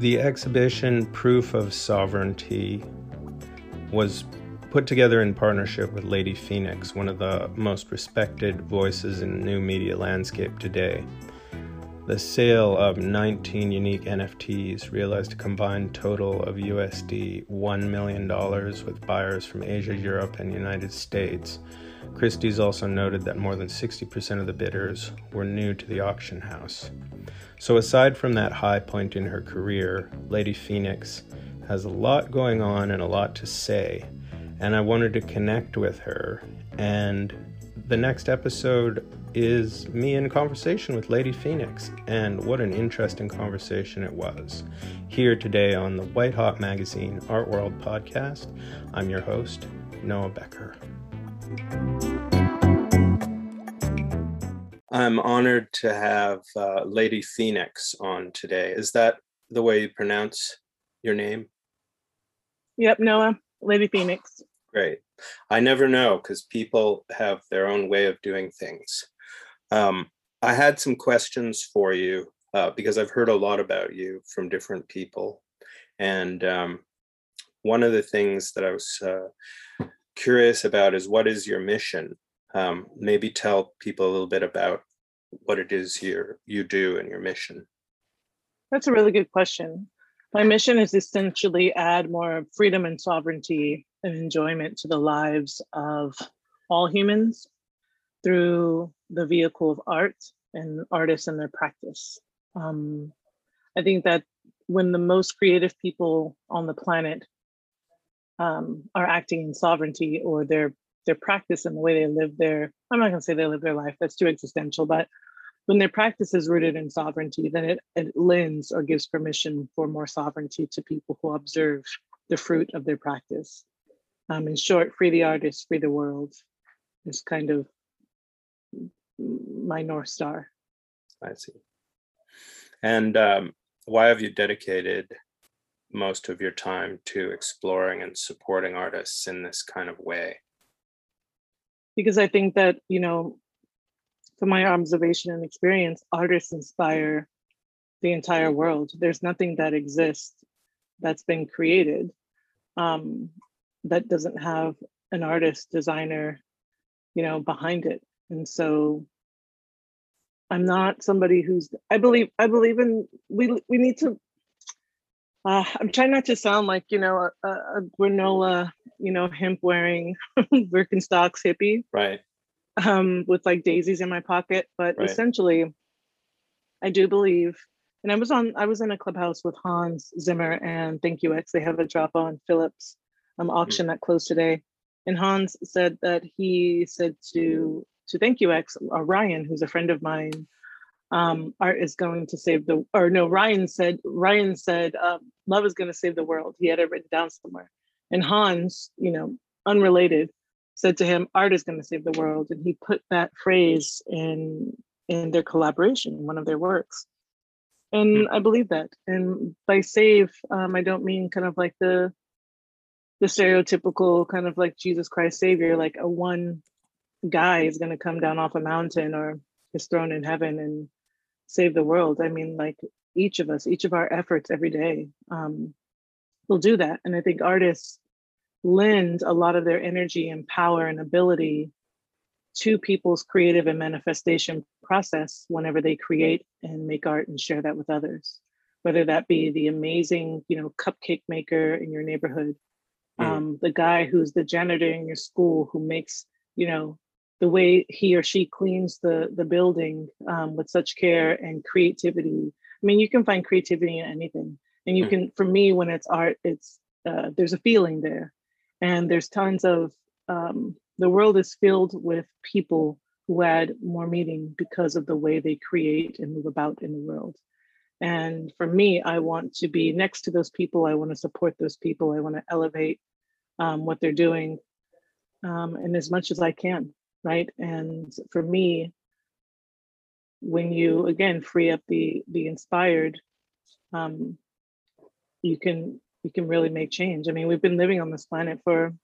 The exhibition Proof of Sovereignty was put together in partnership with Lady Phoenix, one of the most respected voices in the new media landscape today. The sale of 19 unique NFTs realized a combined total of USD $1 million with buyers from Asia, Europe, and United States. Christie's also noted that more than 60% of the bidders were new to the auction house. So, aside from that high point in her career, Lady Phoenix has a lot going on and a lot to say, and I wanted to connect with her. And the next episode is me in conversation with Lady Phoenix, and what an interesting conversation it was. Here today on the White Hot Magazine Art World podcast, I'm your host, Noah Becker. I'm honored to have uh, Lady Phoenix on today. Is that the way you pronounce your name? Yep, Noah, Lady Phoenix. Great. I never know because people have their own way of doing things. Um, I had some questions for you uh, because I've heard a lot about you from different people. And um, one of the things that I was uh, curious about is what is your mission um, maybe tell people a little bit about what it is you you do and your mission. That's a really good question. My mission is essentially add more freedom and sovereignty and enjoyment to the lives of all humans through the vehicle of art and artists and their practice. Um, I think that when the most creative people on the planet um, are acting in sovereignty or they're their practice and the way they live their i'm not going to say they live their life that's too existential but when their practice is rooted in sovereignty then it, it lends or gives permission for more sovereignty to people who observe the fruit of their practice. Um, in short free the artist free the world is kind of my north star. I see. And um, why have you dedicated most of your time to exploring and supporting artists in this kind of way because I think that, you know, from my observation and experience, artists inspire the entire world. There's nothing that exists that's been created um, that doesn't have an artist, designer, you know, behind it. And so I'm not somebody who's I believe I believe in we we need to uh, I'm trying not to sound like you know a, a granola, you know, hemp wearing Birkenstocks hippie, right? Um, with like daisies in my pocket, but right. essentially, I do believe. And I was on, I was in a clubhouse with Hans Zimmer and Thank You X. They have a drop on Phillips um, mm-hmm. auction mm-hmm. that closed today, and Hans said that he said to to Thank You X, or Ryan, who's a friend of mine, um, art is going to save the or no ryan said ryan said um, love is going to save the world. He had it written down somewhere. And hans you know unrelated said to him art is going to save the world. And he put that phrase in in their collaboration in one of their works. And hmm. i believe that. And by save um, i don't mean kind of like the the stereotypical kind of like jesus christ savior like a one guy is going to come down off a mountain or is thrown in heaven and save the world. I mean, like each of us, each of our efforts every day um, will do that. And I think artists lend a lot of their energy and power and ability to people's creative and manifestation process whenever they create and make art and share that with others whether that be the amazing you know cupcake maker in your neighborhood mm. um, the guy who's the janitor in your school who makes you know the way he or she cleans the the building um, with such care and creativity. I mean, you can find creativity in anything, and you hmm. can. For me, when it's art, it's uh, there's a feeling there, and there's tons of. Um, the world is filled with people who add more meaning because of the way they create and move about in the world. And for me, I want to be next to those people. I want to support those people. I want to elevate um, what they're doing um, and as much as I can right? And for me when you again free up the the inspired um you can you can really make change. I mean we've been living on this planet for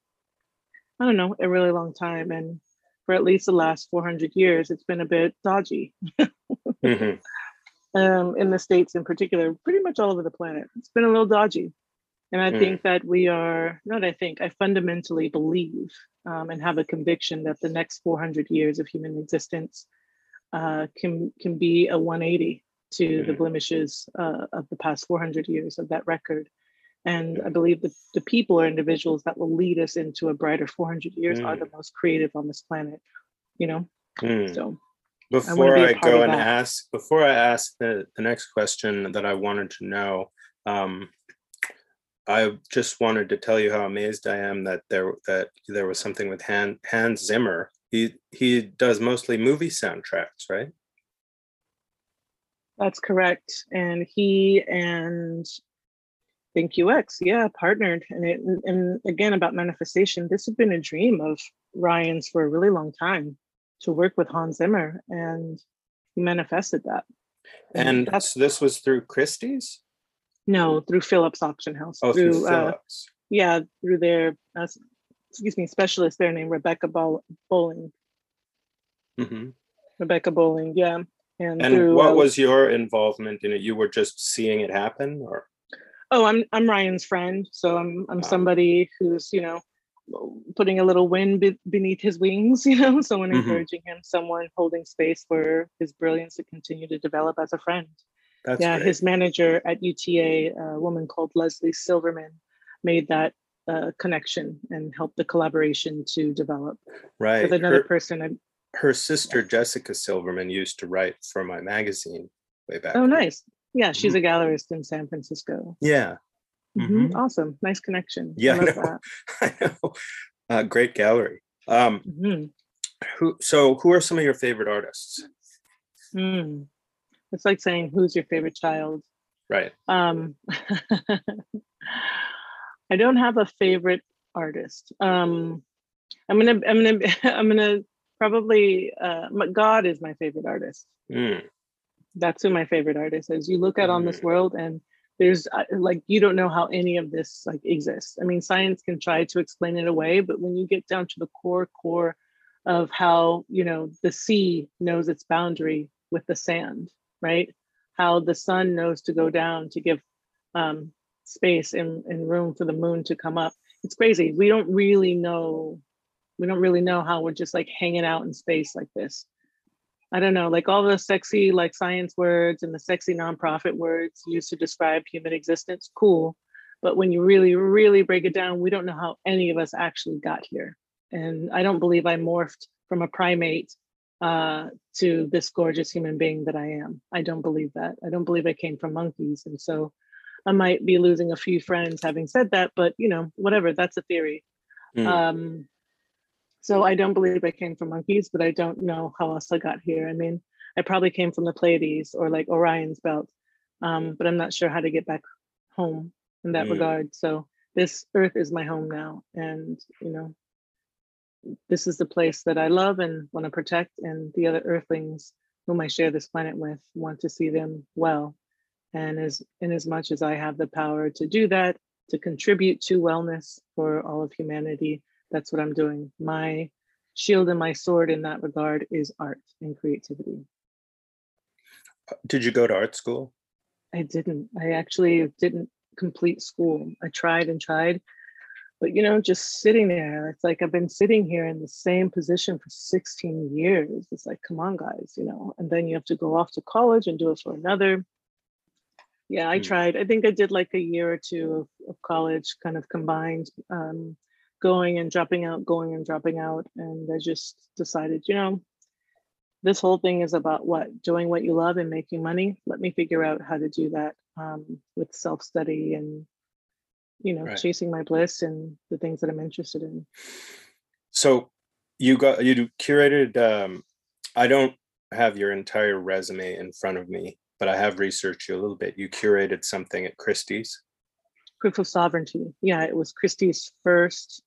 i don't know a really long time. And for at least the last 400 years it's been a bit dodgy. Mm-hmm. um, in the states in particular, pretty much all over the planet. It's been a little dodgy, and I mm. think that we are not. I think I fundamentally believe um, and have a conviction that the next 400 years of human existence uh, can can be a 180 to mm. the blemishes uh, of the past 400 years of that record. And I believe that the people or individuals that will lead us into a brighter 400 years mm. are the most creative on this planet. You know, mm. so before I, I go and ask, before I ask the, the next question that I wanted to know, um, I just wanted to tell you how amazed I am that there that there was something with Han, Hans Zimmer. He he does mostly movie soundtracks, right? That's correct. And he and Thank You X, yeah, partnered. And it and again about manifestation, this had been a dream of Ryan's for a really long time to work with Hans Zimmer, and he manifested that. And, and this was through Christie's. No, through Phillips Auction House. Oh, through, through uh, Phillips. Uh, yeah, through their uh, excuse me specialist there named Rebecca Bowling. Mm-hmm. Rebecca Bowling, yeah. And, and through, what uh, was your involvement in it? You were just seeing it happen, or? Oh, I'm I'm Ryan's friend, so I'm I'm wow. somebody who's you know putting a little wind be- beneath his wings, you know, someone mm-hmm. encouraging him, someone holding space for his brilliance to continue to develop as a friend. That's yeah, great. his manager at UTA, a woman called Leslie Silverman, made that uh, connection and helped the collaboration to develop. Right. With another her, person. I, her sister Jessica Silverman used to write for my magazine way back. Oh, then. nice. Yeah, she's mm-hmm. a gallerist in San Francisco. Yeah. Mm-hmm. Mm-hmm. Awesome. Nice connection. Yeah, I, know. I know. Uh, great gallery. Um, mm-hmm. who? So, who are some of your favorite artists? Mm. It's like saying, "Who's your favorite child?" Right. Um, I don't have a favorite artist. Um, I'm gonna, I'm gonna, I'm gonna probably. Uh, God is my favorite artist. Mm. That's who my favorite artist is. You look at mm. on this mm. world, and there's uh, like you don't know how any of this like exists. I mean, science can try to explain it away, but when you get down to the core core of how you know the sea knows its boundary with the sand, right? How the sun knows to go down to give um, space and, and room for the moon to come up. It's crazy. We don't really know. We don't really know how we're just like hanging out in space like this. I don't know, like all the sexy like science words and the sexy nonprofit words used to describe human existence, cool. But when you really, really break it down, we don't know how any of us actually got here. And I don't believe I morphed from a primate uh, to this gorgeous human being that I am. I don't believe that. I don't believe I came from monkeys. And so I might be losing a few friends having said that, but you know, whatever, that's a theory. Mm. Um, so I don't believe I came from monkeys, but I don't know how else I got here. I mean, I probably came from the Pleiades or like Orion's belt, um, but I'm not sure how to get back home in that mm. regard. So this earth is my home now, and you know, this is the place that I love and want to protect, and the other Earthlings whom I share this planet with want to see them well. And as in as much as I have the power to do that, to contribute to wellness for all of humanity, that's what I'm doing. My shield and my sword in that regard is art and creativity. Did you go to art school? I didn't. I actually didn't complete school. I tried and tried, but you know, just sitting there, it's like I've been sitting here in the same position for 16 years. It's like, come on, guys, you know, and then you have to go off to college and do it for another yeah i hmm. tried i think i did like a year or two of, of college kind of combined um, going and dropping out going and dropping out and i just decided you know this whole thing is about what doing what you love and making money let me figure out how to do that um, with self-study and you know right. chasing my bliss and the things that i'm interested in so you got you curated um, i don't have your entire resume in front of me but I have researched you a little bit. You curated something at Christie's. Proof of Sovereignty. Yeah, it was Christie's first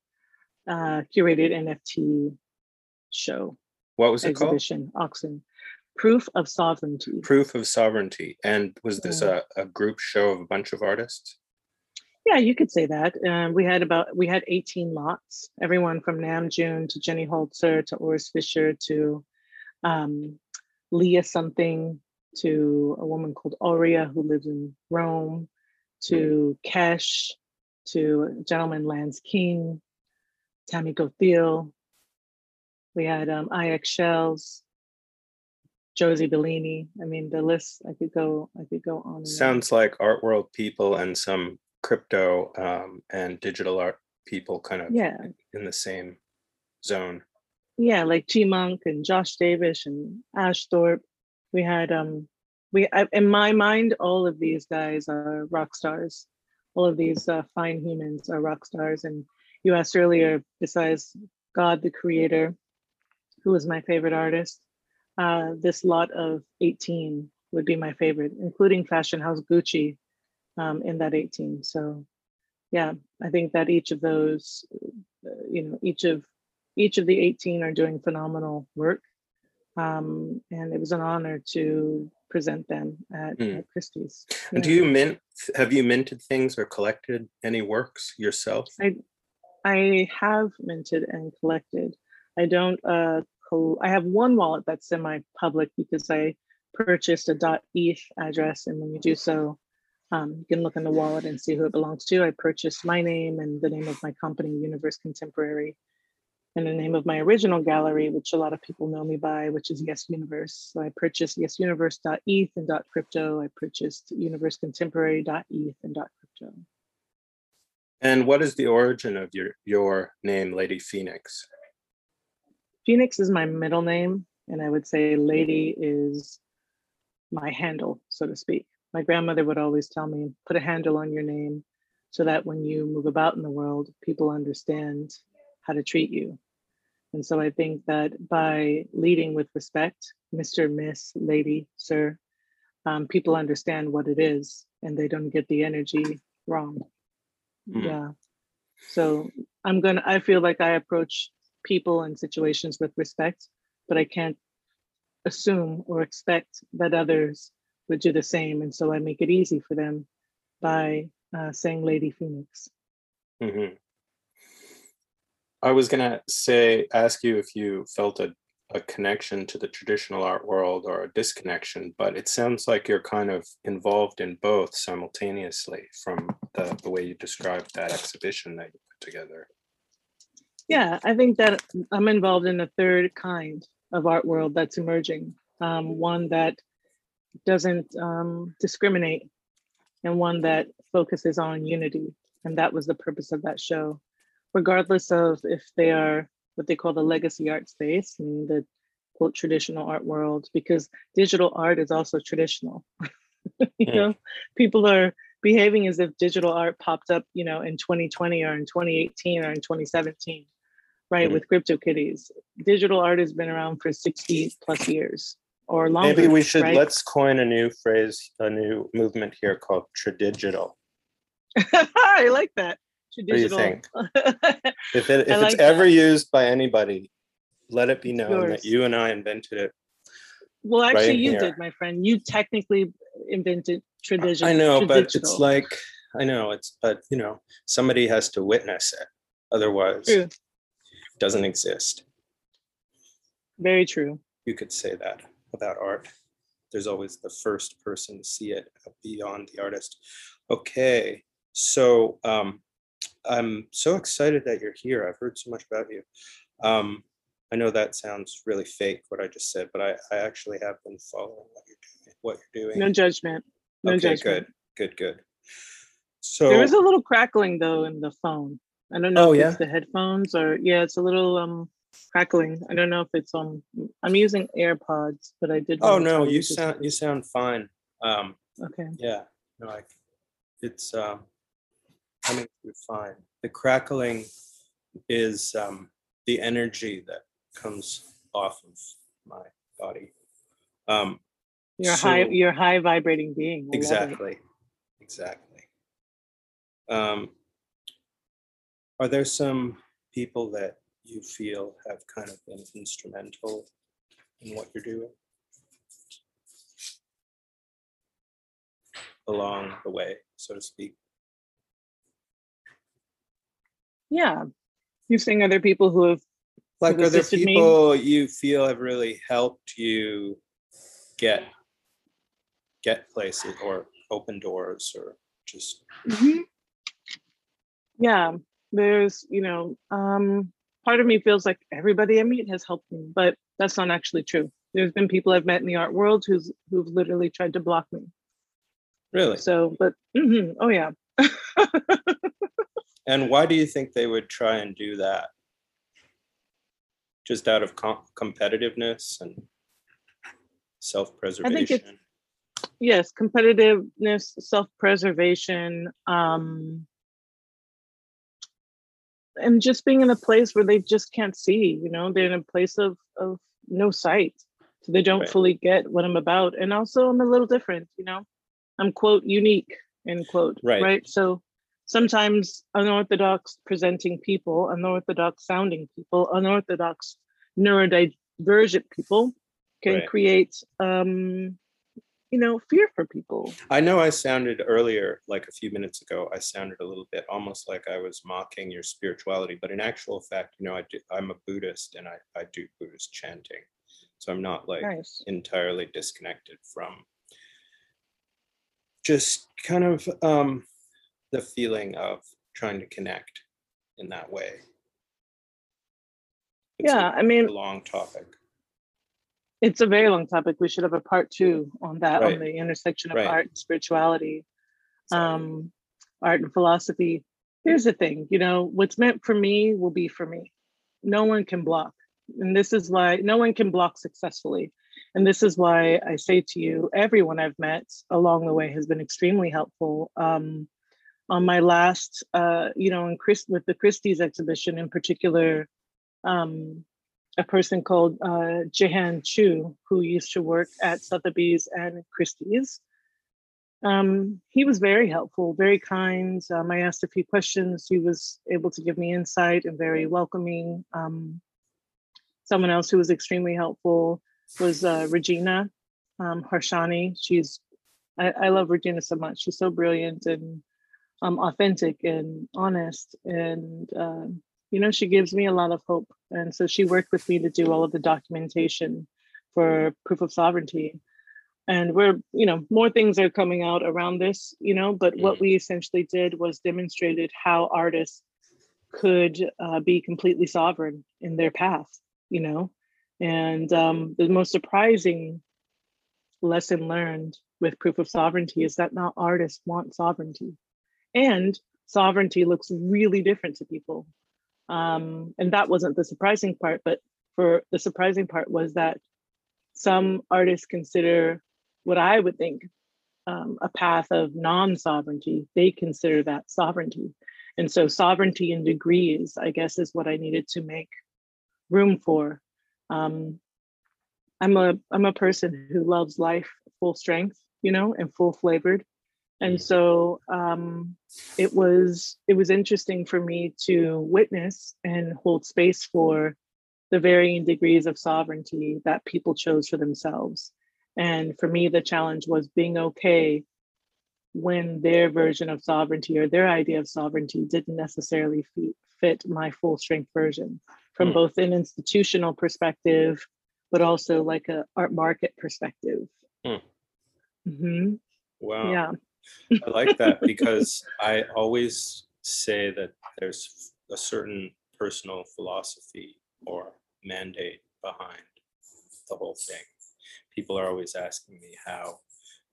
uh, curated NFT show. What was it exhibition, called? Auction. Proof of Sovereignty. Proof of Sovereignty. And was this yeah. a, a group show of a bunch of artists? Yeah, you could say that. Um, we had about we had 18 lots, everyone from Nam June to Jenny Holzer to Urs Fischer to um, Leah something to a woman called Aurea who lives in Rome, to Kesh, to gentleman Lance King, Tammy Gothiel. We had um, IX Shells, Josie Bellini. I mean, the list I could go, I could go on. Sounds on. like art world people and some crypto um, and digital art people kind of yeah in the same zone. Yeah, like GMUNK and Josh Davis and Ash Thorpe. We had um we I, in my mind all of these guys are rock stars. All of these uh, fine humans are rock stars. And you asked earlier, besides God the Creator, who is my favorite artist, uh, this lot of 18 would be my favorite, including Fashion House Gucci um, in that 18. So yeah, I think that each of those, uh, you know, each of each of the 18 are doing phenomenal work. Um, and it was an honor to present them at, mm. at Christie's. And do you mint, have you minted things or collected any works yourself? I, I have minted and collected. I don't, uh, col- I have one wallet that's semi-public because I purchased a .eth address. And when you do so, um, you can look in the wallet and see who it belongs to. I purchased my name and the name of my company, Universe Contemporary, and the name of my original gallery, which a lot of people know me by, which is Yes Universe. So I purchased yesuniverse.eth and .crypto. I purchased universecontemporary.eth and .crypto. And what is the origin of your, your name, Lady Phoenix? Phoenix is my middle name, and I would say Lady is my handle, so to speak. My grandmother would always tell me, put a handle on your name so that when you move about in the world, people understand how to treat you. And so I think that by leading with respect, Mr., Miss, Lady, Sir, um, people understand what it is and they don't get the energy wrong. Mm. Yeah. So I'm gonna, I feel like I approach people and situations with respect, but I can't assume or expect that others would do the same. And so I make it easy for them by uh, saying Lady Phoenix. Mm-hmm. I was gonna say, ask you if you felt a, a connection to the traditional art world or a disconnection, but it sounds like you're kind of involved in both simultaneously from the, the way you described that exhibition that you put together. Yeah, I think that I'm involved in a third kind of art world that's emerging, um, one that doesn't um, discriminate and one that focuses on unity. And that was the purpose of that show regardless of if they are what they call the legacy art space and the quote traditional art world, because digital art is also traditional. you mm. know, people are behaving as if digital art popped up, you know, in 2020 or in 2018 or in 2017, right? Mm. With CryptoKitties. Digital art has been around for 60 plus years or longer. Maybe we should right? let's coin a new phrase, a new movement here called tradigital. I like that to digital. What do you think? if it, if like it's ever used by anybody, let it be known that you and I invented it. Well, actually, right you here. did, my friend. You technically invented tradition. I know, but it's like I know it's, but you know, somebody has to witness it. Otherwise, true. it doesn't exist. Very true. You could say that about art. There's always the first person to see it beyond the artist. Okay, so um, I'm so excited that you're here. I've heard so much about you. Um, I know that sounds really fake what I just said, but I, I actually have been following what you're doing. What you're doing. No judgment. No okay, judgment. Good, good, good. So there is a little crackling though in the phone. I don't know oh, if yeah? it's the headphones or yeah, it's a little um crackling. I don't know if it's um I'm using AirPods, but I did. Oh no, you sound you sound fine. Um okay. Yeah. No, I it's um coming through fine. The crackling is um, the energy that comes off of my body. Um, you're so, high. You're high vibrating being. I exactly. Exactly. Um, are there some people that you feel have kind of been instrumental in what you're doing along the way, so to speak? Yeah. You've seen other people who have like are there people me? you feel have really helped you get get places or open doors or just mm-hmm. yeah there's you know um part of me feels like everybody i meet has helped me but that's not actually true. There's been people i've met in the art world who's who've literally tried to block me. Really? So but mm-hmm, oh yeah. And why do you think they would try and do that? Just out of com- competitiveness and self-preservation I think it's, yes competitiveness self-preservation um and just being in a place where they just can't see you know they're in a place of of no sight so they don't right. fully get what i'm about and also i'm a little different you know i'm quote unique end quote right right so sometimes unorthodox presenting people unorthodox sounding people unorthodox neurodivergent people can right. create um you know fear for people. I know i sounded earlier like a few minutes ago i sounded a little bit almost like i was mocking your spirituality but in actual fact you know i do, i'm a buddhist and i, I do buddhist chanting. So i'm not like nice. entirely disconnected from just kind of um the feeling of trying to connect in that way. It's yeah a, I mean long topic it's a very long topic. We should have a part two on that, right. on the intersection of right. art and spirituality, um, art and philosophy. Here's the thing, you know, what's meant for me will be for me. No one can block. And this is why no one can block successfully. And this is why I say to you, everyone I've met along the way has been extremely helpful. Um, on my last, uh, you know, in Chris, with the Christie's exhibition in particular, um, a person called uh, Jehan Chu, who used to work at Sotheby's and Christie's. Um, he was very helpful, very kind. Um, I asked a few questions. He was able to give me insight and very welcoming. Um, someone else who was extremely helpful was uh, Regina um, Harsanyi. She's, I, I, love Regina so much. She's so brilliant and um, authentic and honest and um, you know, she gives me a lot of hope. And so she worked with me to do all of the documentation for proof of sovereignty. And we're, you know, more things are coming out around this, you know, but what mm. we essentially did was demonstrated how artists could uh, be completely sovereign in their path, you know. And um, the most surprising lesson learned with proof of sovereignty is that not artists want sovereignty. And sovereignty looks really different to people. Um, and that wasn't the surprising part, but for the surprising part was that some artists consider what I would think um, a path of non-sovereignty. They consider that sovereignty. And so sovereignty in degrees, I guess, is what I needed to make room for. Um, I'm a I'm a person who loves life full strength, you know, and full flavored and so um, it was it was interesting for me to witness and hold space for the varying degrees of sovereignty that people chose for themselves and for me the challenge was being okay when their version of sovereignty or their idea of sovereignty didn't necessarily fit my full strength version from mm. both an institutional perspective but also like a art market perspective mm. mm-hmm. wow yeah I like that because I always say that there's a certain personal philosophy or mandate behind the whole thing. People are always asking me how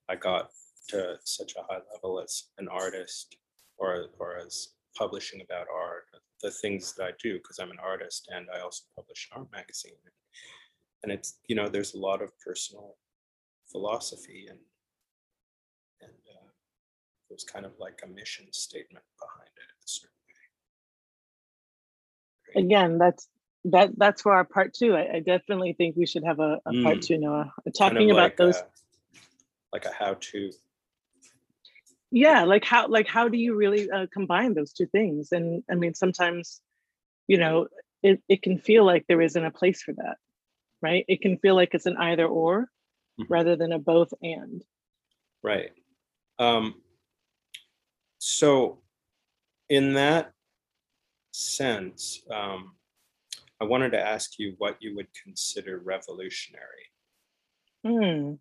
I got to such a high level as an artist or, or as publishing about art, the things that I do, because I'm an artist and I also publish an art magazine. And it's, you know, there's a lot of personal philosophy and there's kind of like a mission statement behind it in a certain way. Again, that's that that's for our part two. I, I definitely think we should have a, a mm. part two, Noah, talking kind of about like those. A, like a how-to. Yeah, like how like how do you really uh, combine those two things? And I mean, sometimes, you know, it it can feel like there isn't a place for that, right? It can feel like it's an either or, mm-hmm. rather than a both and. Right. Um, so in that sense, um, I wanted to ask you what you would consider revolutionary. Hmm.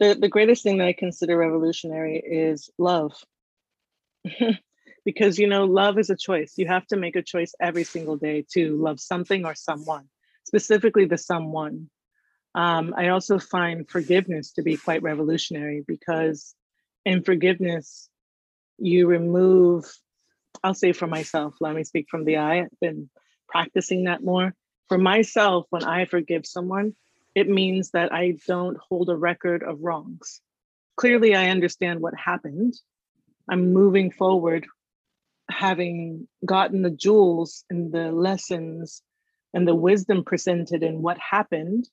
the, the greatest thing that I consider revolutionary is love. because you know, love is a choice. You have to make a choice every single day to love something or someone, specifically the someone. Um, I also find forgiveness to be quite revolutionary because in forgiveness, you remove, I'll say for myself, let me speak from the I. I've been practicing that more. For myself, when I forgive someone, it means that I don't hold a record of wrongs. Clearly, I understand what happened. I'm moving forward, having gotten the jewels and the lessons and the wisdom presented in what happened,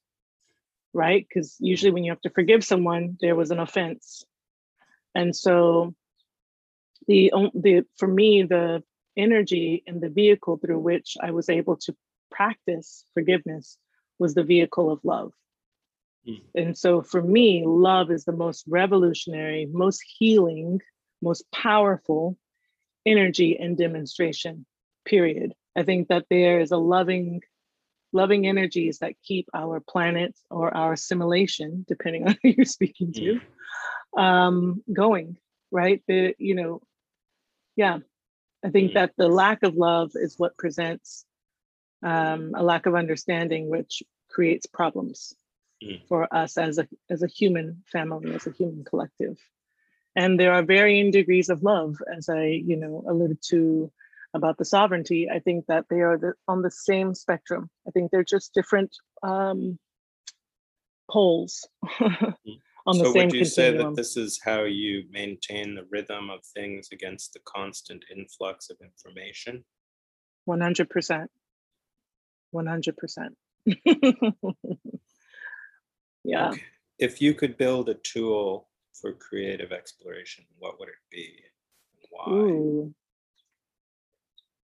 right? Because usually, when you have to forgive someone, there was an offense. And so, the, the for me, the energy and the vehicle through which I was able to practice forgiveness was the vehicle of love. Mm. And so for me, love is the most revolutionary, most healing, most powerful energy and demonstration, period. I think that there is a loving, loving energies that keep our planet or our assimilation, depending on who you're speaking to, mm. um, going, right? The, you know, yeah. I think mm. that the lack of love is what presents um, a lack of understanding, which creates problems mm. for us as a as a human family, as a human collective. And there are varying degrees of love, as I you know alluded to about the sovereignty. I think that they are the, on the same spectrum. I think they're just different um, poles. Mm. On the so same would you continuum. say that this is how you maintain the rhythm of things against the constant influx of information 100% 100%. yeah. Okay. If you could build a tool for creative exploration, what would it be? Why? Ooh.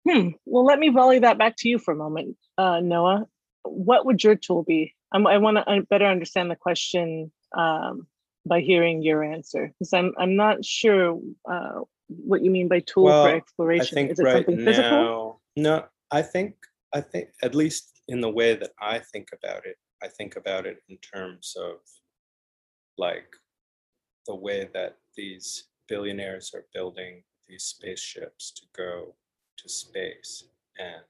Hmm. Well, let me volley that back to you for a moment, uh, Noah. What would your tool be? I'm, i want to better understand the question um, by hearing your answer, because I'm I'm not sure uh, what you mean by tool well, for exploration. Is it right something physical? Now, no, I think I think, at least in the way that I think about it, I think about it in terms of like the way that these billionaires are building these spaceships to go to space and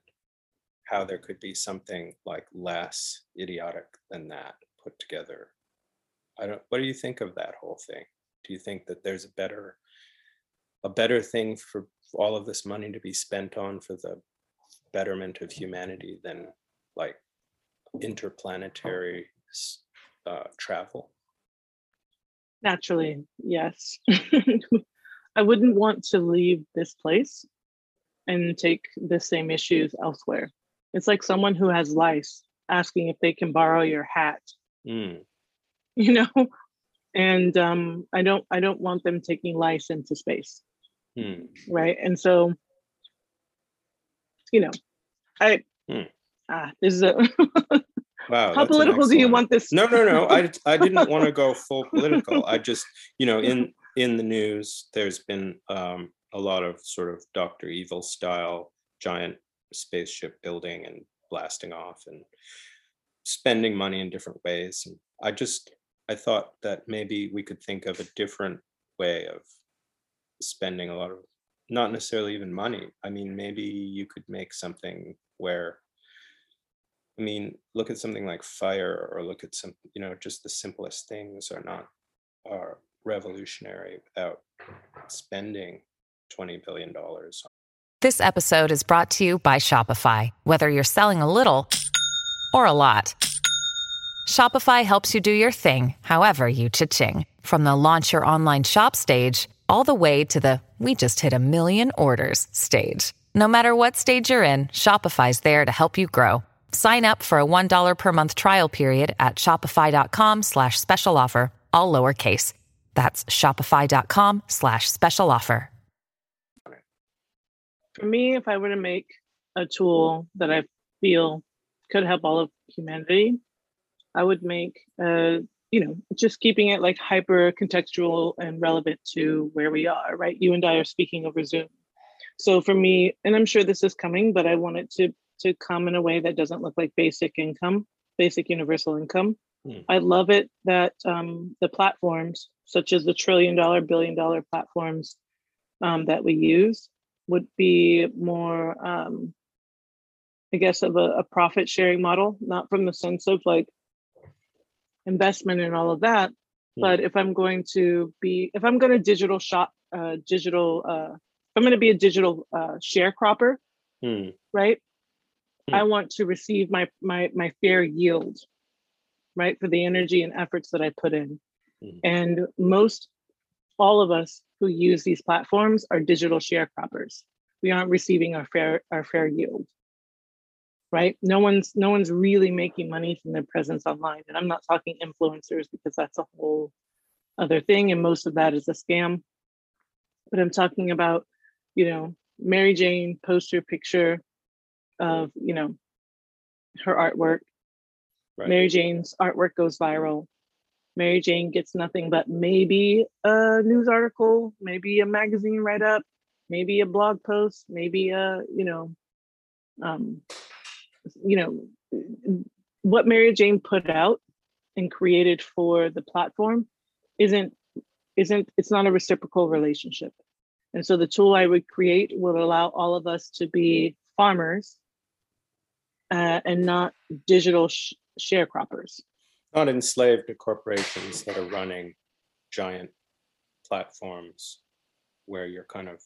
how there could be something like less idiotic than that put together. I don't what do you think of that whole thing? Do you think that there's a better a better thing for all of this money to be spent on for the betterment of humanity than like interplanetary uh, travel? Naturally, yes. I wouldn't want to leave this place and take the same issues elsewhere. It's like someone who has lice asking if they can borrow your hat. Mm. You know, and um, I don't I don't want them taking lice into space. Mm. Right. And so you know, I hmm. ah, this is a wow. How political do you want this? No, no, no. I I didn't want to go full political. I just, you know, in in the news, there's been um, a lot of sort of Doctor Evil style giant spaceship building and blasting off and spending money in different ways. And I just I thought that maybe we could think of a different way of spending a lot of not necessarily even money. I mean, maybe you could make something where, I mean, look at something like fire or look at some, you know, just the simplest things are not, are revolutionary without spending $20 billion. This episode is brought to you by Shopify. Whether you're selling a little or a lot, Shopify helps you do your thing, however you cha-ching. From the launch your online shop stage, all the way to the we just hit a million orders stage. No matter what stage you're in, Shopify's there to help you grow. Sign up for a $1 per month trial period at shopify.com slash special offer, all lowercase. That's shopify.com slash special offer. For me, if I were to make a tool that I feel could help all of humanity, I would make a you know, just keeping it like hyper contextual and relevant to where we are, right? You and I are speaking over Zoom. So for me, and I'm sure this is coming, but I want it to to come in a way that doesn't look like basic income, basic universal income. Hmm. I love it that um, the platforms, such as the trillion dollar, billion dollar platforms um, that we use, would be more, um, I guess, of a, a profit sharing model, not from the sense of like investment and all of that. Yeah. But if I'm going to be, if I'm going to digital shop, uh, digital, uh, I'm going to be a digital uh, sharecropper, hmm. right? Hmm. I want to receive my my my fair yield right? For the energy and efforts that I put in. Mm-hmm. And most all of us who use these platforms are digital sharecroppers. We aren't receiving our fair our fair yield. Right? No one's no one's really making money from their presence online. And I'm not talking influencers because that's a whole other thing. And most of that is a scam. But I'm talking about, you know, Mary Jane poster picture of, you know, her artwork Right. Mary Jane's artwork goes viral. Mary Jane gets nothing but maybe a news article, maybe a magazine write up, maybe a blog post, maybe a, you know, um, you know, what Mary Jane put out and created for the platform isn't isn't it's not a reciprocal relationship. And so the tool I would create will allow all of us to be farmers uh, and not digital sh- sharecroppers. Not enslaved to corporations that are running giant platforms where you're kind of,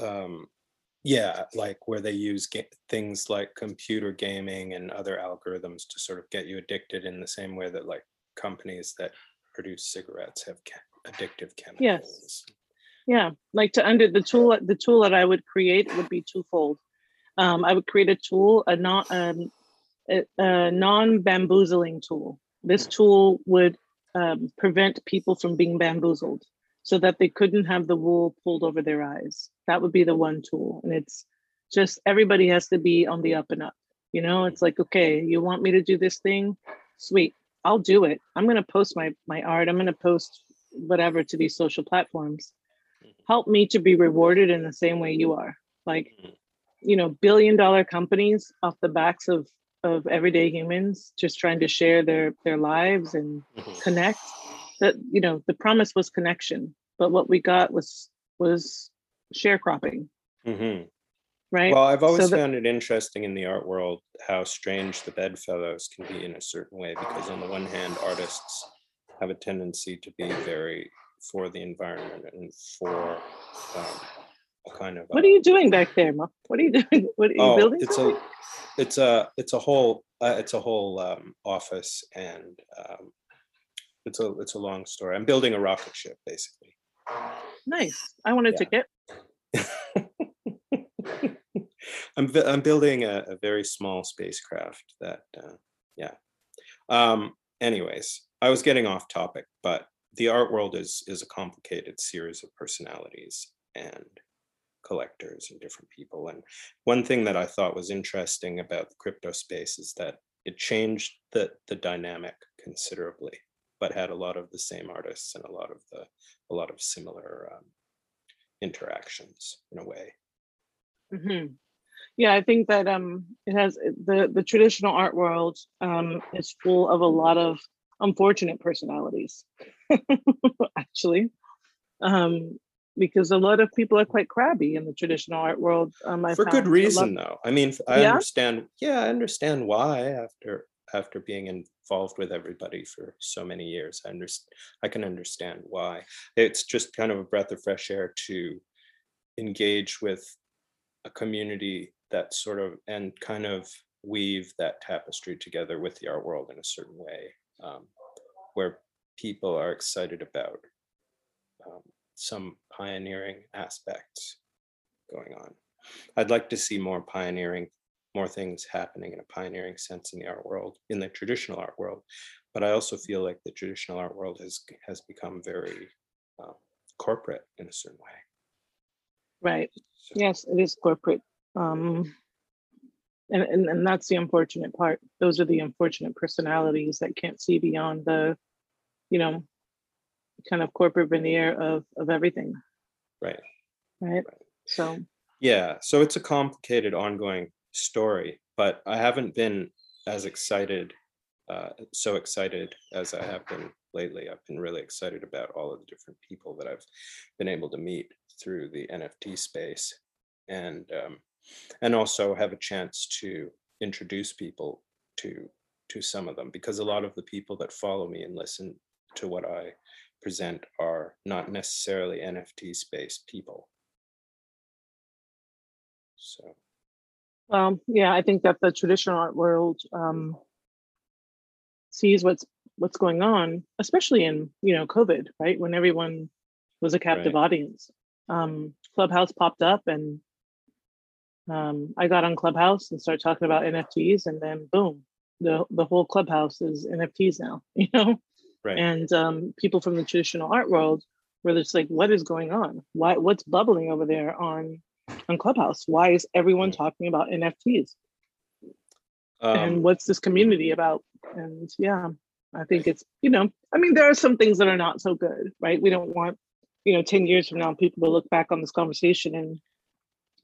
um, yeah, like where they use ga- things like computer gaming and other algorithms to sort of get you addicted in the same way that like companies that produce cigarettes have ca- addictive chemicals. Yes. Yeah, like to under the tool, the tool that I would create would be twofold. Um, I would create a tool, a not um, a, non-bamboozling tool. This tool would um, prevent people from being bamboozled so that they couldn't have the wool pulled over their eyes. That would be the one tool. And it's just everybody has to be on the up and up. You know, it's like, okay, you want me to do this thing? Sweet, I'll do it. I'm going to post my, my art. I'm going to post whatever to these social platforms. Help me to be rewarded in the same way you are. Like, you know, billion dollar companies off the backs of of everyday humans just trying to share their their lives and mm-hmm. connect that you know the promise was connection but what we got was was sharecropping mm-hmm. right well i've always so found it interesting in the art world how strange the bedfellows can be in a certain way because on the one hand artists have a tendency to be very for the environment and for um, a kind of what are you doing back there Ma? what are you doing what are you oh, building it's a it's a it's a whole uh, it's a whole um, office and um, it's a it's a long story. I'm building a rocket ship basically. Nice. I want a yeah. ticket. I'm I'm building a, a, very small spacecraft that uh, yeah. Um, anyways, I was getting off topic, but the art world is is a complicated series of personalities and collectors and different people. And one thing that I thought was interesting about the crypto space is that it changed the the dynamic considerably, but had a lot of the same artists and a lot of the a lot of similar um, interactions in a way. Mm-hmm. Yeah, I think that um, it has the the traditional art world um, is full of a lot of unfortunate personalities. Actually, um, because a lot of people are quite crabby in the traditional art world. Um, For good reason, though. I mean, I yeah? understand. Yeah, I understand why. After after being involved with everybody for so many years, I understand. I can understand why. It's just kind of a breath of fresh air to engage with a community that sort of and kind of weave that tapestry together with the art world in a certain way, um, where people are excited about um, some pioneering aspects going on. I'd like to see more pioneering, more things happening in a pioneering sense in the art world, in the traditional art world. But I also feel like the traditional art world has has become very uh, corporate in a certain way. Right. So. Yes, it is corporate. Um, and, and and that's the unfortunate part. Those are the unfortunate personalities that can't see beyond the, you know, kind of corporate veneer of of everything right right, right. so yeah so it's a complicated ongoing story but i haven't been as excited uh, so excited as I have been lately. I've been really excited about all of the different people that I've been able to meet through the NFT space, and um, and also have a chance to introduce people to to some of them because a lot of the people that follow me and listen to what I present are not necessarily NFT space people. So. Well, yeah, I think that the traditional art world um, sees what's what's going on, especially in you know COVID, right? When everyone was a captive right. audience. Um, Clubhouse popped up, and um, I got on Clubhouse and started talking about NFTs, and then boom, the the whole Clubhouse is NFTs now. You know, right. and um, people from the traditional art world were just like, "What is going on? Why? What's bubbling over there on on Clubhouse? Why is everyone talking about NFTs?" Um, and what's this community about? And yeah, I think it's, you know, I mean, there are some things that are not so good, right? We don't want, you know, 10 years from now, people to look back on this conversation and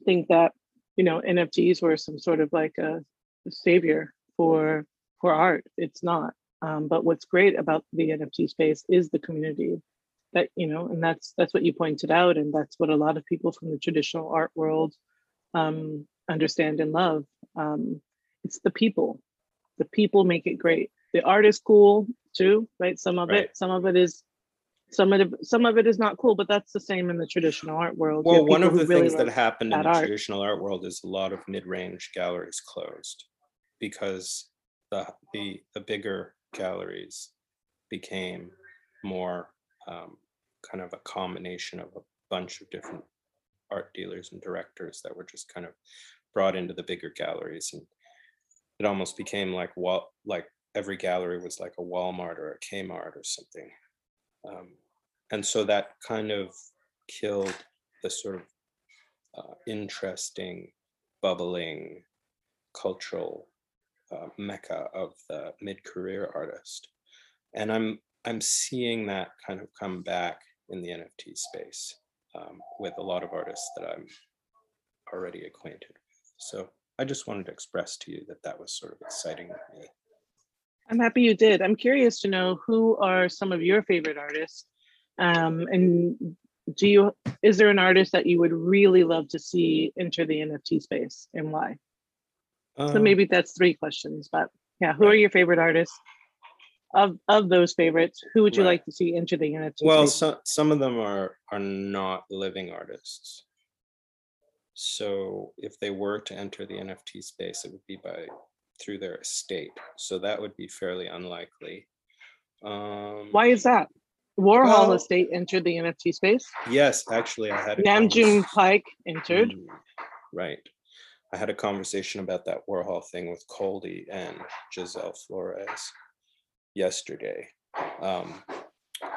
think that, you know, NFTs were some sort of like a, savior for for art. It's not. Um, but what's great about the NFT space is the community that, you know, and that's that's what you pointed out. And that's what a lot of people from the traditional art world um, understand and love. Um, it's the people. The people make it great. The art is cool too, right? Some of right. it, some of it is some of it some of it is not cool but that's the same in the traditional art world well one of the really things that happened in the art. traditional art world is a lot of mid-range galleries closed because the the, the bigger galleries became more um, kind of a combination of a bunch of different art dealers and directors that were just kind of brought into the bigger galleries and it almost became like what like every gallery was like a Walmart or a Kmart or something. Um, and so that kind of killed the sort of uh, interesting, bubbling, cultural uh, mecca of the mid-career artist. And I'm I'm seeing that kind of come back in the NFT space um, with a lot of artists that I'm already acquainted with. So I just wanted to express to you that that was sort of exciting to me. I'm happy you did. I'm curious to know who are some of your favorite artists, um, and do you is there an artist that you would really love to see enter the NFT space and why? Um, so maybe that's three questions, but yeah, who right. are your favorite artists? Of of those favorites, who would you right. like to see enter the NFT? Well, space? some some of them are are not living artists. So if they were to enter the NFT space, it would be by through their estate. So that would be fairly unlikely. Um, Why is that? Warhol well, estate entered the NFT space. Yes, actually, I had. Nam June Paik entered. Mm, right. I had a conversation about that Warhol thing with Coldy and Giselle Flores yesterday. Um,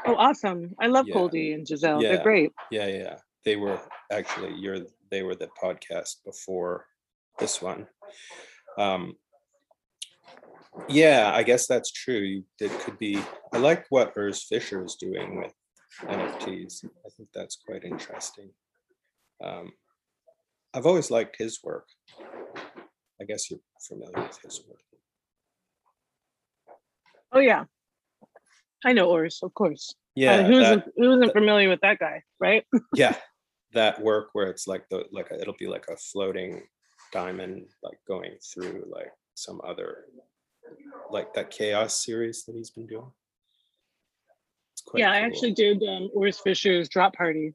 oh, awesome! I love yeah, Coldy and Giselle. Yeah, They're great. Yeah, yeah. They were actually you're they were the podcast before this one. Um, yeah, I guess that's true. It could be. I like what Urs Fischer is doing with NFTs. I think that's quite interesting. Um, I've always liked his work. I guess you're familiar with his work. Oh yeah, I know Urs, of course. Yeah, uh, who's that, who isn't familiar with that guy, right? yeah, that work where it's like the like a, it'll be like a floating diamond like going through like some other like that chaos series that he's been doing yeah cool. i actually did um urs fischer's drop party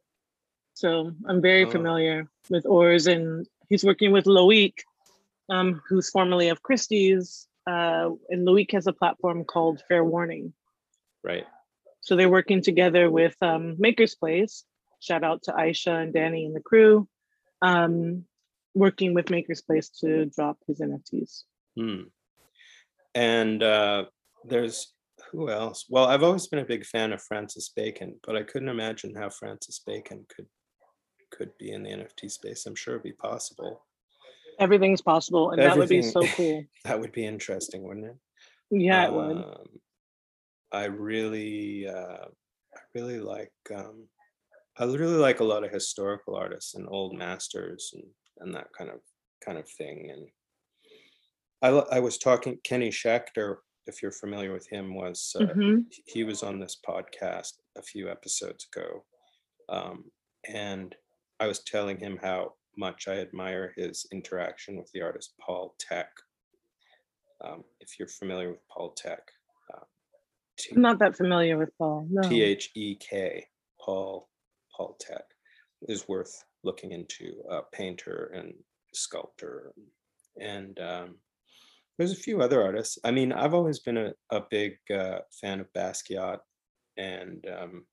so i'm very oh. familiar with urs and he's working with loic um who's formerly of christie's uh and loic has a platform called fair warning right so they're working together with um maker's place shout out to Aisha and Danny and the crew, um, working with Maker's Place to drop his NFTs. Hmm. And uh, there's who else? Well, I've always been a big fan of Francis Bacon, but I couldn't imagine how Francis Bacon could could be in the NFT space. I'm sure it'd be possible. Everything's possible, and Everything, that would be so cool. that would be interesting, wouldn't it? Yeah, it um, would. I really, uh, I really like um, I really like a lot of historical artists and old masters and and that kind of kind of thing. And I I was talking Kenny Schachter if you're familiar with him, was uh, mm-hmm. he was on this podcast a few episodes ago, um, and I was telling him how much I admire his interaction with the artist Paul Thek. Um, if you're familiar with Paul Thek, uh, T- I'm not that familiar with Paul. No. T H E K, Paul Paul Thek is worth looking into. A painter and sculptor, and um, there's a few other artists. I mean, I've always been a, a big uh, fan of Basquiat and um,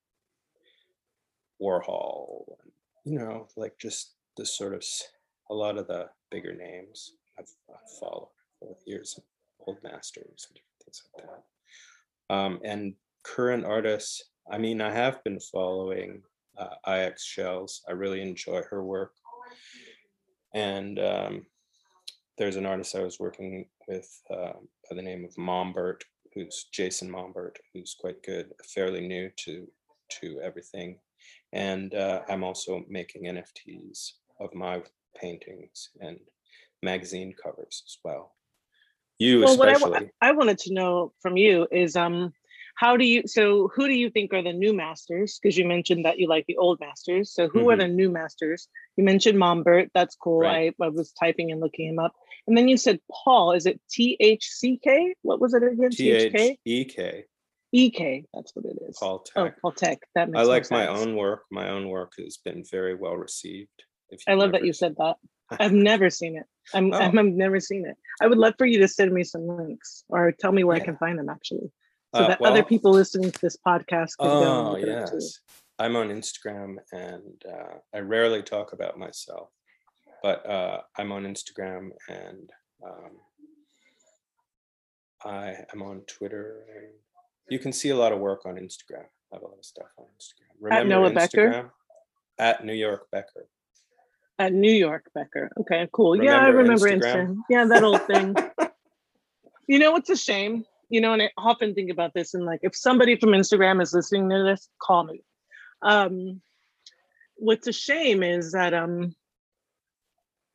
Warhol, and, you know, like just the sort of a lot of the bigger names I've, I've followed over the years, old masters and different things like that. Um, and current artists, I mean, I have been following uh, IX Shells. I really enjoy her work. And um, there's an artist I was working with uh, by the name of Mombert, who's Jason Mombert, who's quite good, fairly new to to everything. And uh, I'm also making NFTs of my paintings and magazine covers as well. You especially. well, especially. What I, I wanted to know from you is um how do you so who do you think are the new masters because you mentioned that you like the old masters so who mm-hmm. are the new masters you mentioned mombert that's cool right. I, I was typing and looking him up and then you said paul is it t-h-c-k what was it again t-h-e-k ek that's what it is paul Thek. oh paul Thek. that makes sense. i like my own work my own work has been very well received i love that you said that I've never seen it. I'm, oh. i have never seen it. I would love for you to send me some links or tell me where yeah. I can find them actually so uh, that well, other people listening to this podcast can oh, go. yes. I'm on Instagram and uh, I rarely talk about myself, but uh, I'm on Instagram and um, I am on Twitter. And you can see a lot of work on Instagram. I have a lot of stuff on Instagram. Remember at Noah Instagram? Becker? At New York Becker. At New York Becker. Okay, cool. Remember yeah, I remember Instagram. Yeah, that old thing. you know, it's a shame you know, and I often think about this and like if somebody from Instagram is listening to this, call me. Um, what's a shame is that um,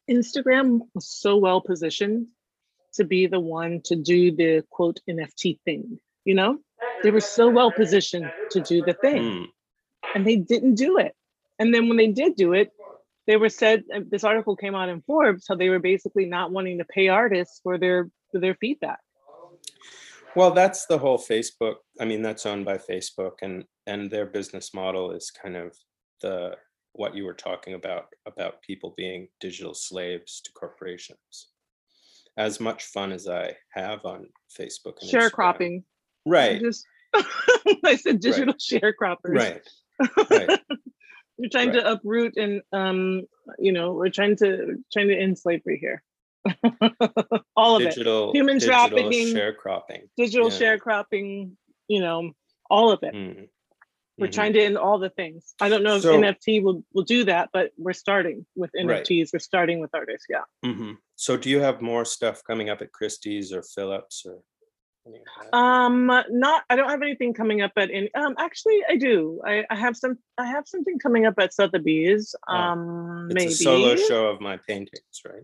Instagram was so well positioned to be the one to do the quote NFT thing, you know? They were so well positioned to do the thing mm. and they didn't do it. And then when they did do it, they were said uh, this article came out in Forbes how they were basically not wanting to pay artists for their for their feedback. Well, that's the whole Facebook. I mean, that's owned by Facebook, and and their business model is kind of the what you were talking about about people being digital slaves to corporations. As much fun as I have on Facebook, and sharecropping, right? I, just, I said digital right. sharecroppers, right? right. We're trying right. to uproot and um, you know, we're trying to trying to end slavery here. all of digital, it human digital trafficking sharecropping digital yeah. sharecropping you know all of it mm-hmm. we're mm-hmm. trying to end all the things i don't know if so, nft will, will do that but we're starting with nfts right. we're starting with artists yeah mm-hmm. so do you have more stuff coming up at christie's or phillips or um not i don't have anything coming up at any um actually i do i, I have some i have something coming up at sotheby's oh, um it's maybe a solo show of my paintings right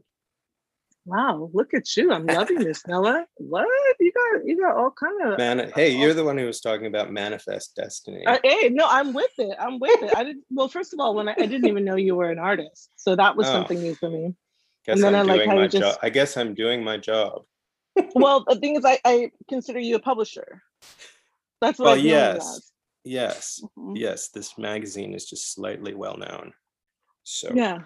Wow, look at you. I'm loving this, Nella. What? You got you got all kind of Man, hey, you're the one who was talking about manifest destiny. Uh, hey, no, I'm with it. I'm with it. I didn't well, first of all, when I, I didn't even know you were an artist. So that was oh, something new for me. Guess and then I'm I like how you just I guess I'm doing my job. Well, the thing is I, I consider you a publisher. That's what well, yes. Yes. Mm-hmm. Yes. This magazine is just slightly well known. So yeah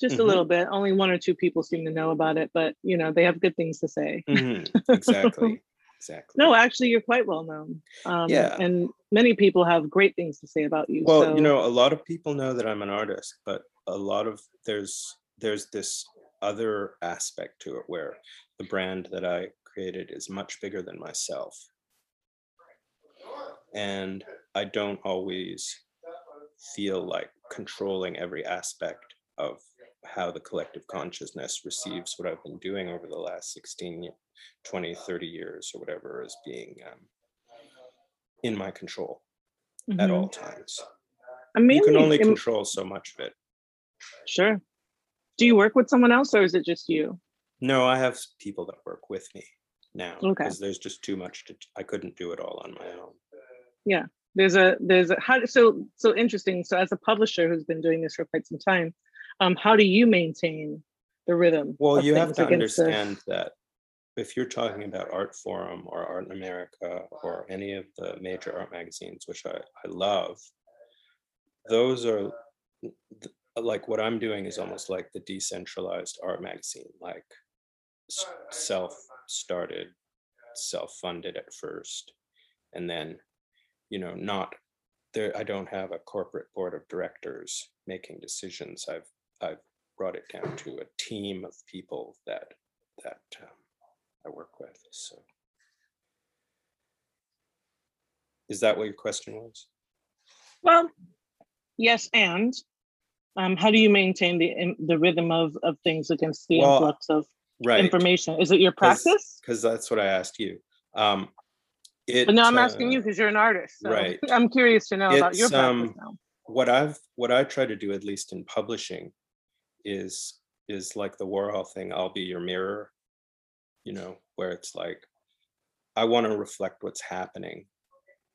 just mm-hmm. a little bit. Only one or two people seem to know about it, but you know they have good things to say. Mm-hmm. Exactly. exactly. No, actually, you're quite well known. Um, yeah, and many people have great things to say about you. Well, so. you know, a lot of people know that I'm an artist, but a lot of there's there's this other aspect to it where the brand that I created is much bigger than myself, and I don't always feel like controlling every aspect of how the collective consciousness receives what I've been doing over the last 16, 20, 30 years or whatever as being um, in my control mm-hmm. at all times. I mean, you can only control so much of it. Sure. Do you work with someone else or is it just you? No, I have people that work with me. now because okay. there's just too much to i couldn't do it all on my own yeah there's a there's a how so so interesting so as a publisher who's been doing this for quite some time um how do you maintain the rhythm well you have to understand the... that if you're talking about Artforum or art in america or any of the major art magazines which i, I love those are like what i'm doing is almost like the decentralized art magazine like self started self funded at first. And then you know not there i don't have a corporate board of directors making decisions. I've i've brought it down to a team of people that that um, i work with so. Is that what your question was? Well yes and um, how do you maintain the the rhythm of of things against the well, influx of right. information. Is it your practice? Because that's what I asked you. Um, it, but no, I'm asking uh, you because you're an artist. So right. I'm curious to know about your practice um, now. What I've what I try to do, at least in publishing, is is like the Warhol thing. I'll be your mirror. You know, where it's like, I want to reflect what's happening,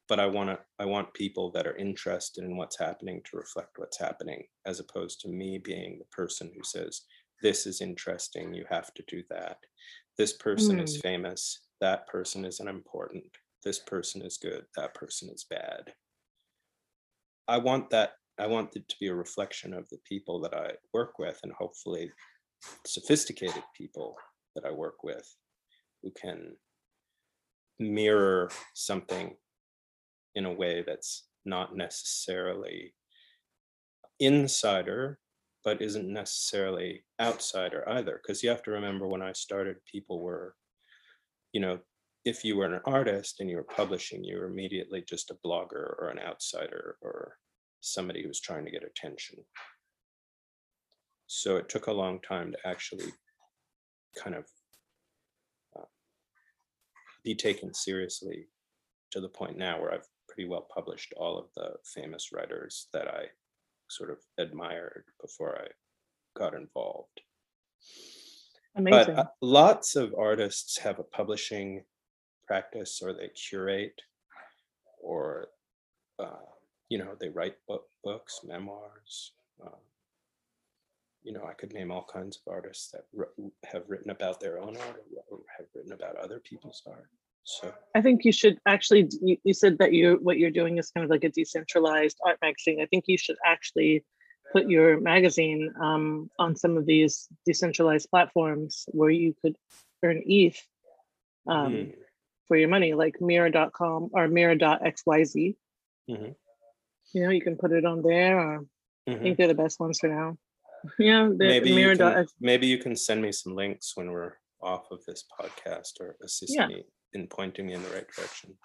but I want to I want people that are interested in what's happening to reflect what's happening, as opposed to me being the person who says, this is interesting you have to do that this person mm. is famous that person is unimportant this person is good that person is bad i want that i want it to be a reflection of the people that i work with and hopefully sophisticated people that i work with who can mirror something in a way that's not necessarily insider but isn't necessarily outsider either. Because you have to remember when I started, people were, you know, if you were an artist and you were publishing, you were immediately just a blogger or an outsider or somebody who was trying to get attention. So it took a long time to actually kind of uh, be taken seriously to the point now where I've pretty well published all of the famous writers that I sort of admired before I got involved. Amazing. But uh, lots of artists have a publishing practice or they curate or, uh, you know, they write book, books, memoirs. Uh, you know, I could name all kinds of artists that have written about their own art or have written about other people's art. So I think you should actually. You, you said that you what you're doing is kind of like a decentralized art magazine. I think you should actually put your magazine um, on some of these decentralized platforms where you could earn ETH um, mm. for your money, like Mirror.com or Mirror.xyz. Mm-hmm. You know, you can put it on there. Or mm-hmm. I think they're the best ones for now. Yeah, maybe Mirror. You can, maybe you can send me some links when we're off of this podcast or assist yeah. me in pointing me in the right direction.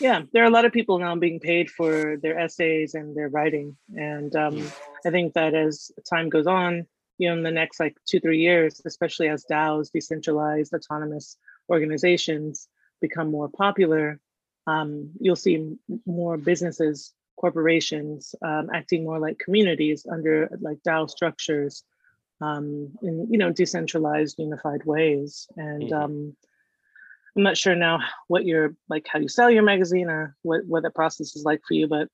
Yeah, there are a lot of people now being paid for their essays and their writing, and um, mm. I think that as time goes on, you know, in the next like two three years, especially as DAOs, decentralized autonomous organizations, become more popular, um, you'll see more businesses, corporations um, acting more like communities under like DAO structures, um, in you know decentralized, unified ways, and. Mm-hmm I'm not sure now what your like how you sell your magazine or what what the process is like for you, but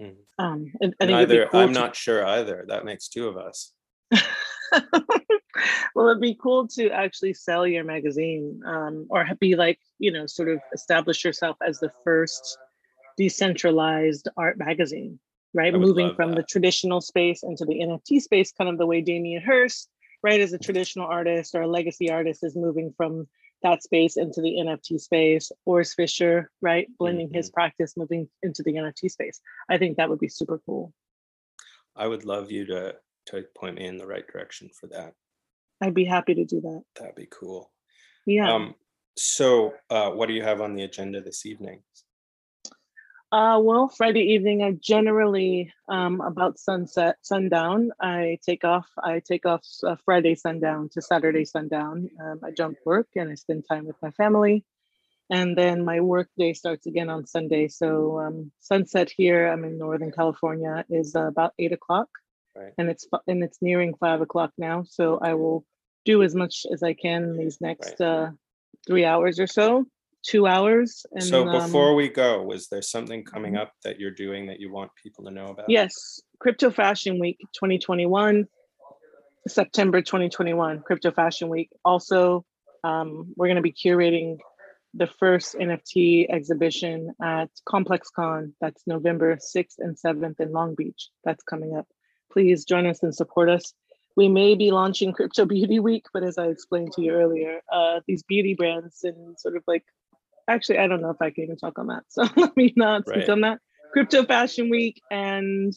mm. um, I, I think Neither, cool I'm to... not sure either. That makes two of us. well, it'd be cool to actually sell your magazine um, or be like you know sort of establish yourself as the first decentralized art magazine, right? Moving from that. the traditional space into the NFT space, kind of the way Damien Hirst, right, as a traditional artist or a legacy artist, is moving from that space into the NFT space. Urs Fischer, right? Blending mm-hmm. his practice, moving into the NFT space. I think that would be super cool. I would love you to to point me in the right direction for that. I'd be happy to do that. That'd be cool. Yeah. Um, so, uh, what do you have on the agenda this evening? Uh, well, Friday evening, I generally um, about sunset, sundown. I take off. I take off uh, Friday sundown to Saturday sundown. Um, I jump work and I spend time with my family, and then my work day starts again on Sunday. So um, sunset here, I'm in Northern California, is uh, about eight o'clock, right. and it's and it's nearing five o'clock now. So I will do as much as I can these next right. uh, three hours or so, two hours. And, so before um, we go, was there something coming mm-hmm. up that you're doing that you want people to know about? Yes, Crypto Fashion Week 2021, September 2021, Crypto Fashion Week. Also, um, we're going to be curating the first NFT exhibition at ComplexCon. That's November 6th and 7th in Long Beach. That's coming up. Please join us and support us. We may be launching Crypto Beauty Week, but as I explained to you earlier, uh, these beauty brands and sort of like, actually, I don't know if I can even talk on that. So let me not speak right. on that. Crypto Fashion Week and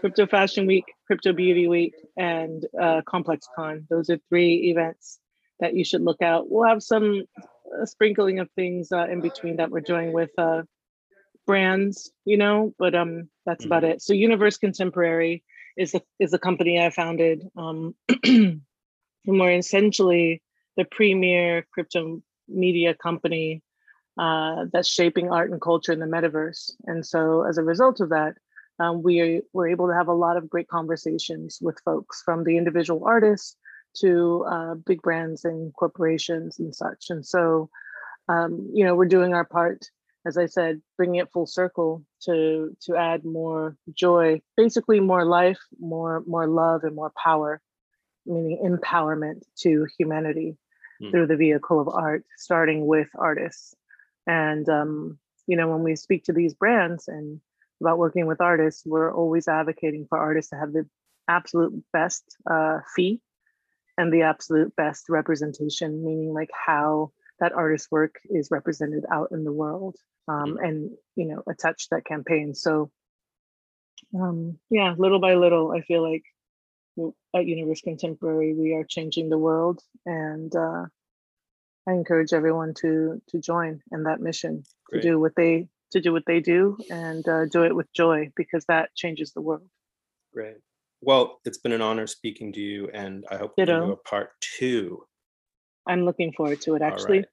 Crypto Fashion Week, Crypto Beauty Week, and uh, ComplexCon. Those are three events that you should look out. We'll have some a sprinkling of things uh, in between that we're doing with uh, brands, you know, but um, that's mm-hmm. about it. So Universe Contemporary is a is a company I founded, um, and we're essentially the premier crypto media company uh, that's shaping art and culture in the metaverse. And so, as a result of that, um, we were able to have a lot of great conversations with folks from the individual artists to uh, big brands and corporations and such. And so, um, you know, we're doing our part, as I said, bringing it full circle to to add more joy, basically more life, more more love, and more power, meaning empowerment to humanity mm. through the vehicle of art, starting with artists. And um, you know, when we speak to these brands and about working with artists, we're always advocating for artists to have the absolute best uh, fee and the absolute best representation, meaning like how that artist's work is represented out in the world um, mm. and, you know, attach that campaign. So, um, yeah, little by little, I feel like at Universe Contemporary, we are changing the world. And uh, I encourage everyone to to join in that mission Great. to do what they to do what they do and uh, do it with joy because that changes the world. Great. Well, it's been an honor speaking to you, and I hope we do a part two. I'm looking forward to it actually. Right.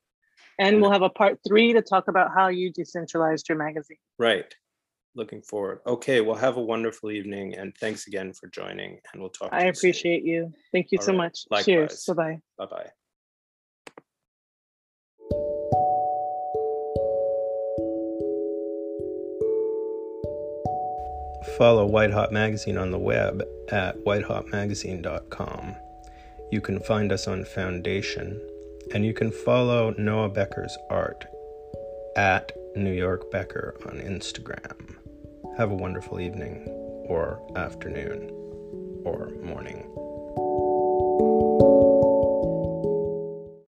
And we'll have a part three to talk about how you decentralized your magazine. Right. Looking forward. Okay. Well, have a wonderful evening, and thanks again for joining. And we'll talk. I you appreciate soon. you. Thank you All so right. much. Likewise. Cheers. Bye bye. Bye bye. Follow White Hot Magazine on the web at whitehotmagazine.com. You can find us on Foundation, and you can follow Noah Becker's art at New York Becker on Instagram. Have a wonderful evening, or afternoon, or morning.